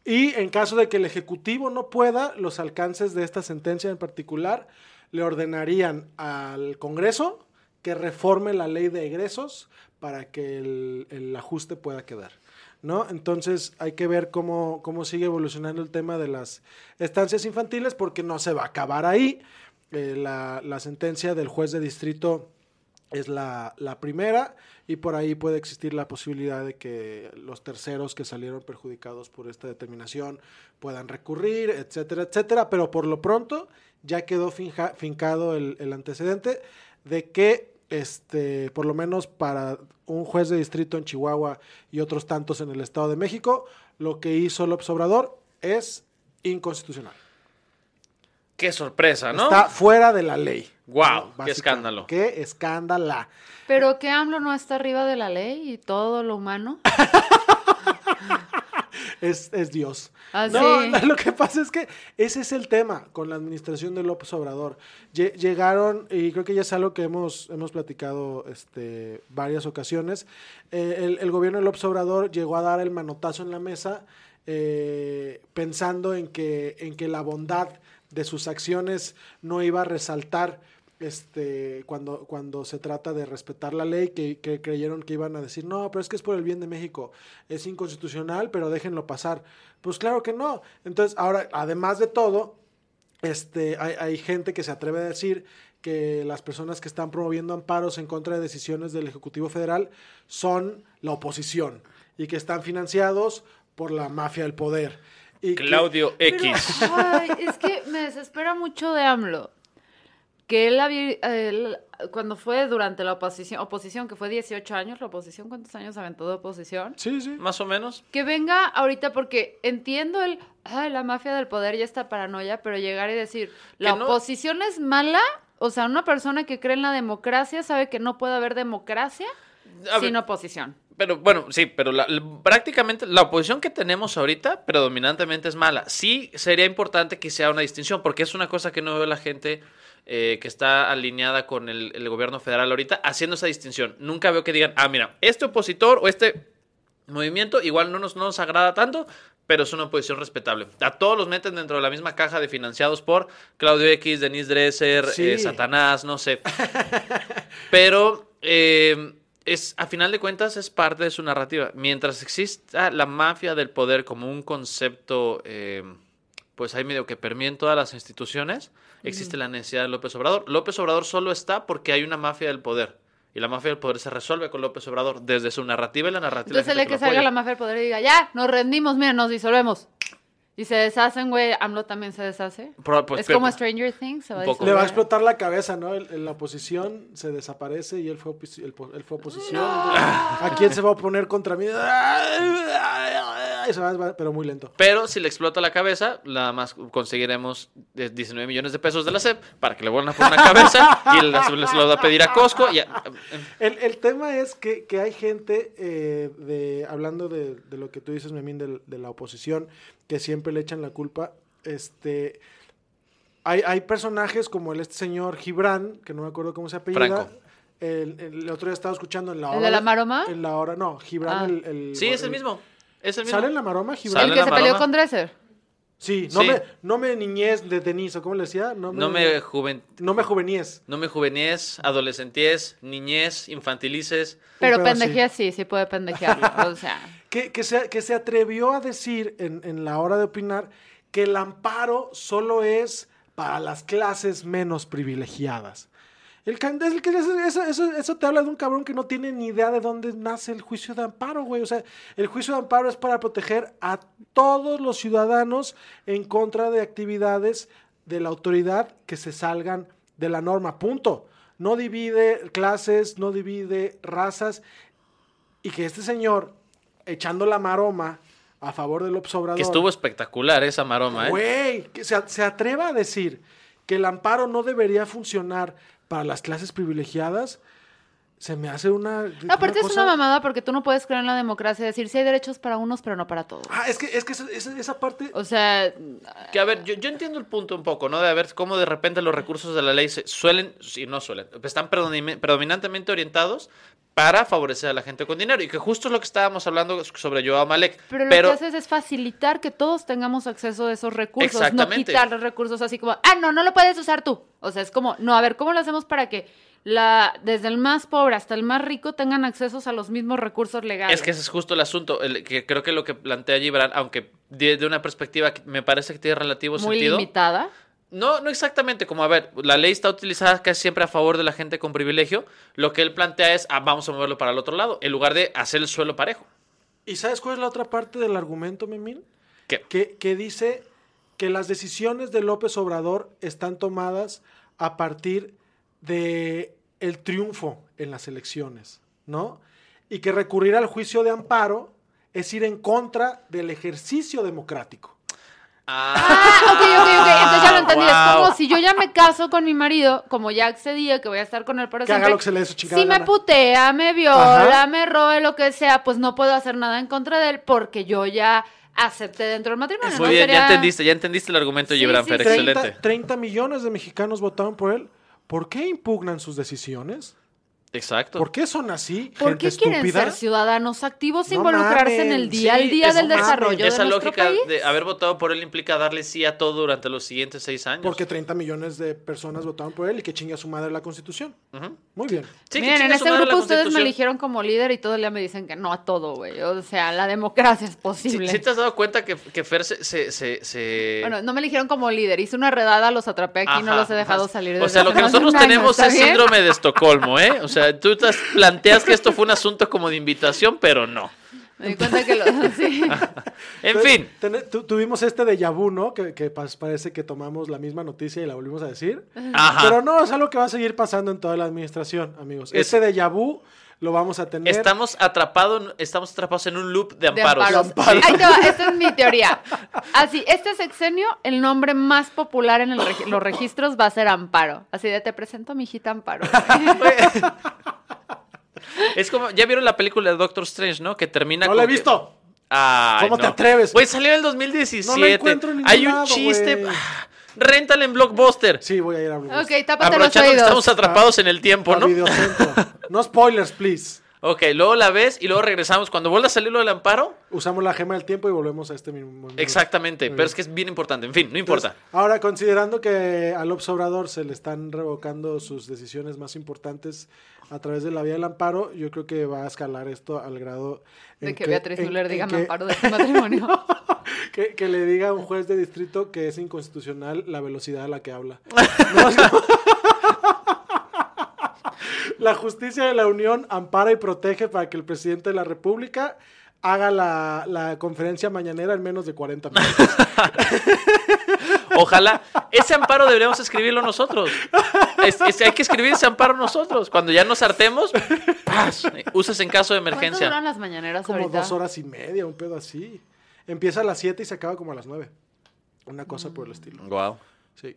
y en caso de que el Ejecutivo no pueda, los alcances de esta sentencia en particular le ordenarían al Congreso que reforme la ley de egresos para que el, ajuste pueda quedar. ¿No? Entonces hay que ver cómo, cómo sigue evolucionando el tema de las estancias infantiles porque no se va a acabar ahí. Eh, la, la sentencia del juez de distrito es la, la primera y por ahí puede existir la posibilidad de que los terceros que salieron perjudicados por esta determinación puedan recurrir, etcétera, etcétera. Pero por lo pronto ya quedó finja- fincado el, el antecedente de que, este, por lo menos para un juez de distrito en Chihuahua y otros tantos en el Estado de México, lo que hizo López Obrador es inconstitucional. ¡Qué sorpresa, ¿no? Está fuera de la ley. Guau, qué escándalo. Qué escándala. Pero que AMLO no está arriba de la ley y todo lo humano. es, es Dios. Ah, no, sí. no, lo que pasa es que ese es el tema con la administración de López Obrador. Lle- Llegaron, y creo que ya es algo que hemos, hemos platicado este, varias ocasiones, eh, el, el gobierno de López Obrador llegó a dar el manotazo en la mesa eh, pensando en que, en que la bondad de sus acciones no iba a resaltar este, cuando, cuando se trata de respetar la ley, que, que creyeron que iban a decir, no, pero es que es por el bien de México, es inconstitucional, pero déjenlo pasar. Pues claro que no. Entonces, ahora, además de todo, este, hay, hay gente que se atreve a decir que las personas que están promoviendo amparos en contra de decisiones del Ejecutivo Federal son la oposición y que están financiados por la mafia del poder. Y que- Claudio X. Ay, es que me desespera mucho de AMLO. Que él, había- él, cuando fue durante la oposición, oposición, que fue 18 años, la oposición, ¿cuántos años aventó de oposición? Sí, sí. Más o menos. Que venga ahorita porque entiendo el, ay, la mafia del poder y esta paranoia, pero llegar y decir, la no- oposición es mala, o sea, una persona que cree en la democracia sabe que no puede haber democracia A ver, sin oposición. Pero bueno, sí, pero la- la- prácticamente la oposición que tenemos ahorita predominantemente es mala. Sí sería importante que sea una distinción, porque es una cosa que no veo la gente eh, que está alineada con el, el gobierno federal ahorita haciendo esa distinción. Nunca veo que digan, ah, mira, este opositor o este movimiento igual no nos, no nos agrada tanto, pero es una oposición respetable. A todos los meten dentro de la misma caja de financiados por Claudio X, Denise Dresser, Sí. eh, Satanás, no sé. Pero eh, es, a final de cuentas es parte de su narrativa. Mientras exista la mafia del poder como un concepto, eh, pues ahí medio que permea en todas las instituciones, existe la necesidad de López Obrador. López Obrador solo está porque hay una mafia del poder. Y la mafia del poder se resuelve con López Obrador desde su narrativa y la narrativa. de Entonces gente que lo salga la mafia del poder y diga, ya, nos rendimos, mira, nos disolvemos. Y se deshacen, güey. AMLO también se deshace. Pues, es pero- como Stranger Things. Se va poco. Le va a explotar la cabeza, ¿no? El- el- la oposición se desaparece y él fue, opi- él él fue oposición. ¿A quién se va a oponer contra mí? Y se va, pero muy lento. Pero si le explota la cabeza, nada más conseguiremos eh, 19 millones de pesos de la SEP para que le vuelvan a poner una cabeza y les lo va a pedir a Costco. Y a- El, el tema es que, que hay gente, eh, de, hablando de, de lo que tú dices, Memín, de, de la oposición, que siempre le echan la culpa. Este, hay, hay personajes como el este señor Gibran, que no me acuerdo cómo se apellida. Franco. El, el otro día estaba escuchando en la hora. ¿El de la maroma? En la hora, no, Gibran, Ah. el, el- sí, es el mismo. Es el mismo. ¿Sale en la maroma, Gibran? El que se peleó con Dresser. Sí, no, Sí. Me, no me niñez de Denise, ¿o cómo le decía? No me, No me, juven... no me juveníes. no me juvenies, adolescenties, niñez, infantilices. Pero pedo así. pendejea sí, sí puede pendejearlo. o sea, que, que se, que se atrevió a decir en, en la hora de opinar que el amparo solo es para las clases menos privilegiadas. El, eso, eso- eso- eso te habla de un cabrón que no tiene ni idea de dónde nace el juicio de amparo, güey. O sea, el juicio de amparo es para proteger a todos los ciudadanos en contra de actividades de la autoridad que se salgan de la norma. Punto. No divide clases, no divide razas y que este señor, echando la maroma a favor del obsobrador, Que estuvo espectacular esa maroma, ¿eh? güey, que se, se atreva a decir que el amparo no debería funcionar para las clases privilegiadas, se me hace una... no, aparte es cosa- una mamada porque tú no puedes creer en la democracia y decir si hay derechos para unos, pero no para todos. Ah, es que, es que esa, esa- esa parte... O sea, Que a ver, yo, yo entiendo el punto un poco, ¿no? De a ver cómo de repente los recursos de la ley se suelen, y no suelen, están predominantemente orientados para favorecer a la gente con dinero. Y que justo es lo que estábamos hablando sobre Joao Malek. pero lo que haces es facilitar que todos tengamos acceso a esos recursos, no quitar los recursos así como, ah, no, no lo puedes usar tú. O sea, es como, no, a ver, ¿cómo lo hacemos para que la, desde el más pobre hasta el más rico tengan accesos a los mismos recursos legales? Es que ese es justo el asunto, el, que creo que lo que plantea Gibran, aunque desde una perspectiva que me parece que tiene relativo muy sentido. limitada. No, no exactamente, como a ver, la ley está utilizada casi siempre a favor de la gente con privilegio. Lo que él plantea es, ah, vamos a moverlo para el otro lado, en lugar de hacer el suelo parejo. ¿Y sabes cuál es la otra parte del argumento, Memín? ¿Qué? que, que dice que las decisiones de López Obrador están tomadas a partir de el triunfo en las elecciones, ¿no? Y que recurrir al juicio de amparo es ir en contra del ejercicio democrático. Ah, ok, ok, ok. Entonces ya lo entendí. Es como si yo ya me caso con mi marido, como ya accedí que voy a estar con él para Que haga lo que se le dé su chingada Si me putea, me viola, Ajá. me robe, lo que sea, pues no puedo hacer nada en contra de él porque yo ya acepté dentro del matrimonio. Muy ¿no? bien, Sería- ya entendiste, ya entendiste el argumento, Sí, Gibran sí, Fer. 30, excelente. 30 millones de mexicanos votaron por él. ¿Por qué impugnan sus decisiones? Exacto. ¿Por qué son así? ¿Por gente qué quieren estúpida? ser ciudadanos activos e No involucrarse en el día al Sí, día esa- del desarrollo de Esa nuestro lógica país? de haber votado por él implica darle sí a todo durante los siguientes seis años. Porque 30 millones de personas votaron por él y que chingue a su madre la constitución. Muy bien. Sí, que Miren, en este grupo ustedes me eligieron como líder y todo el día me dicen que no a todo, güey. O sea, la democracia es ¿Sí, posible. sí te has dado cuenta que, que Fer se... se, se- se- Bueno, no me eligieron como líder. Hice una redada, los atrapé aquí y no los he dejado ajá. salir. O desde sea, lo que nosotros tenemos ¿está es síndrome de Estocolmo, ¿eh? O sea, tú te planteas que esto fue un asunto como de invitación, pero no. Me di cuenta que lo... sí. En fin. Ten- tu- tuvimos este de vu, ¿no? Que, que parece que tomamos la misma noticia y la volvimos a decir. Ajá. Pero no, es algo que va a seguir pasando en toda la administración, amigos. Es- Este de vu lo vamos a tener. Estamos atrapados, estamos atrapados en un loop de De amparos. amparos. Ahí te va, esta es mi teoría. Así, este sexenio, el nombre más popular en el los registros va a ser Amparo. Así de, te presento a mi hijita Amparo. Es como, ya vieron la película de Doctor Strange, ¿no? Que termina No con la he que- visto. Ay, ¿Cómo te atreves? Güey, salió en el 2017. No la encuentro en ningún Hay un lado, chiste. Ah, Réntala en Blockbuster. Sí, voy a ir a Blue. ok, tápate los Aprovechando que oídos. estamos atrapados en el tiempo, A ¿no? No spoilers, please. Ok, luego la ves y luego regresamos. Cuando vuelva a salir lo del amparo, Usamos la gema del tiempo y volvemos a este mismo momento. exactamente. Pero es que es bien importante. En fin, no importa. Entonces, ahora, considerando que al Obrador se le están revocando sus decisiones más importantes a través de la vía del amparo, yo creo que va a escalar esto al grado... De que Beatriz Müller diga que- amparo de este matrimonio. que, que le diga a un juez de distrito que es inconstitucional la velocidad a la que habla. No, la justicia de la Unión ampara y protege para que el presidente de la República haga la, la conferencia mañanera en menos de 40 minutos. Ojalá. Ese amparo deberíamos escribirlo nosotros. Es- es- hay que escribir ese amparo nosotros. Cuando ya nos hartemos, ¡paz! usas en caso de ¿Cuánto emergencia. duran las mañaneras como ahorita? dos horas y media, un pedo así. Empieza a las 7 y se acaba como a las 9. Una cosa por el estilo. Wow. Sí.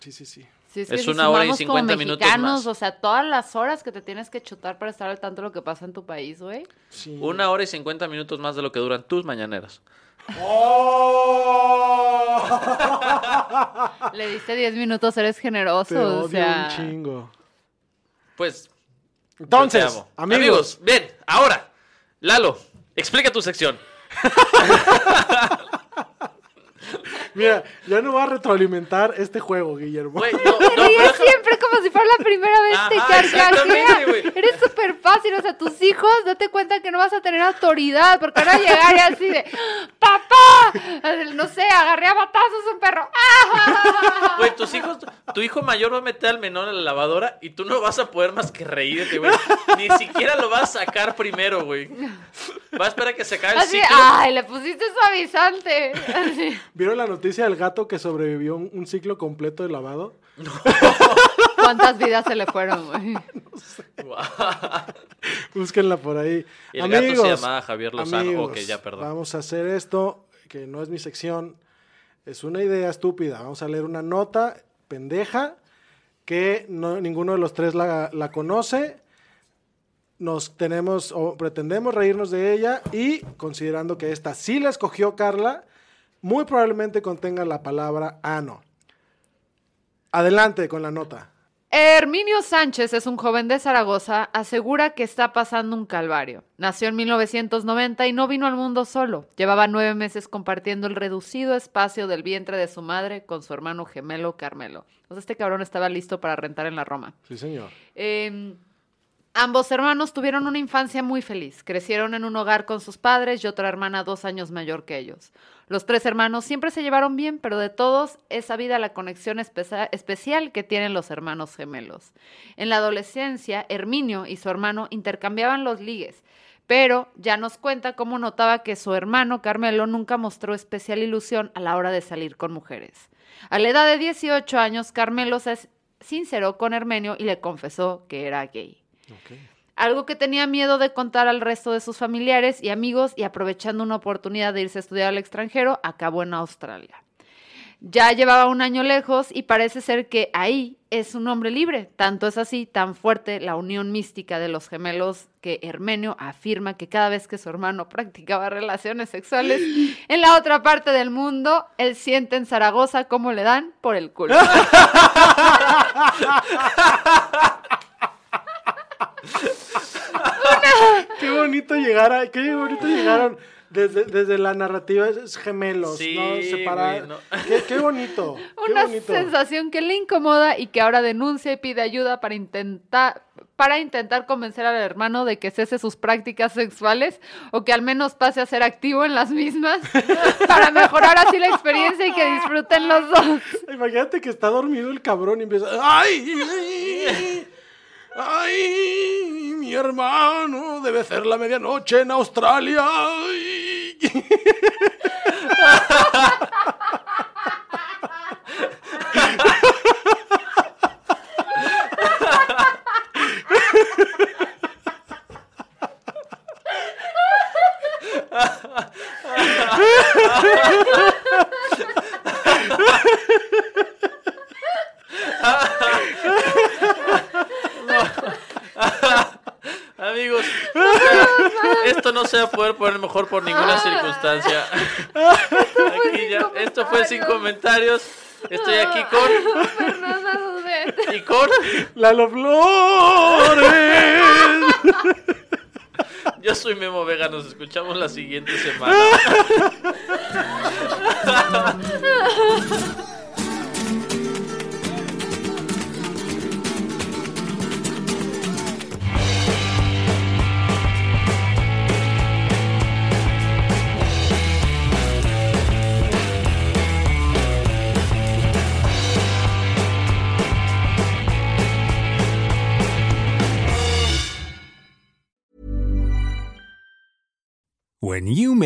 Sí, sí, sí. Sí, Es si una hora y sumamos como 50 minutos más. O sea, todas las horas que te tienes que chutar para estar al tanto de lo que pasa en tu país, güey. Sí. Una hora y 50 minutos más de lo que duran tus mañaneras. Le diste 10 minutos, eres generoso. Te o odio sea, un chingo. Pues. Entonces, amo. amigos, bien, ahora, Lalo, explica tu sección. mira, ya no va a retroalimentar este juego, Guillermo. Güey, no, Te no, pero siempre como si fuera la primera vez que Ajá, exactamente, carcajeas. güey. Eres súper fácil, o sea, tus hijos, date cuenta que no vas a tener autoridad, porque van a llegar y así de, ¡Papá! No sé, agarré a batazos un perro. ¡Ah! Güey, tus hijos, tu hijo mayor va a meter al menor a la lavadora y tú no vas a poder más que reírte, güey. Ni siquiera lo vas a sacar primero, güey. Va a esperar a que se acabe el Así, ciclo. ¡ay! Le pusiste suavizante. Así. ¿Vieron la noticia del gato que sobrevivió un, un ciclo completo de lavado? ¿Cuántas vidas se le fueron, güey? Búsquenla por ahí. Y el gato se amigos, llamaba Javier Lozano. amigos, Ok, ya, perdón. Vamos a hacer esto, que no es mi sección. Es una idea estúpida. Vamos a leer una nota pendeja que no, ninguno de los tres la, la conoce. Nos tenemos o pretendemos reírnos de ella y considerando que esta sí la escogió Carla, muy probablemente contenga la palabra ano. Adelante con la nota. Herminio Sánchez es un joven de Zaragoza, asegura que está pasando un calvario. Nació en 1990 y no vino al mundo solo. Llevaba nueve meses compartiendo el reducido espacio del vientre de su madre con su hermano gemelo Carmelo. Entonces este cabrón estaba listo para rentar en la Roma. Sí, señor. Eh, ambos hermanos tuvieron una infancia muy feliz. Crecieron en un hogar con sus padres y otra hermana dos años mayor que ellos. Los tres hermanos siempre se llevaron bien, pero de todos es sabida la conexión especia- especial que tienen los hermanos gemelos. En la adolescencia, Herminio y su hermano intercambiaban los ligues, pero ya nos cuenta cómo notaba que su hermano Carmelo nunca mostró especial ilusión a la hora de salir con mujeres. A la edad de 18 años, Carmelo se sinceró con Hermenio y le confesó que era gay. Algo que tenía miedo de contar al resto de sus familiares y amigos y aprovechando una oportunidad de irse a estudiar al extranjero, acabó en Australia. Ya llevaba un año lejos y parece ser que ahí es un hombre libre. Tanto es así, tan fuerte la unión mística de los gemelos que Hermenio afirma que cada vez que su hermano practicaba relaciones sexuales en la otra parte del mundo, él siente en Zaragoza cómo le dan por el culo. bonito llegar a, qué bonito llegaron desde, desde la narrativa es gemelos, Sí, ¿no? Separar. no. Qué, qué bonito. Qué Una bonito. sensación que le incomoda y que ahora denuncia y pide ayuda para intentar para intentar convencer al hermano de que cese sus prácticas sexuales o que al menos pase a ser activo en las mismas para mejorar así la experiencia y que disfruten los dos. Imagínate que está dormido el cabrón y empieza. ¡Ay! ¡Ay! Mi hermano debe ser la medianoche en Australia. Amigos, esto no se va a poder poner mejor por ninguna circunstancia. Aquí ya, esto fue sin comentarios. Estoy aquí con Fernanda Dudet. y con. Lalo Flores. Yo soy Memo Vega, nos escuchamos la siguiente semana.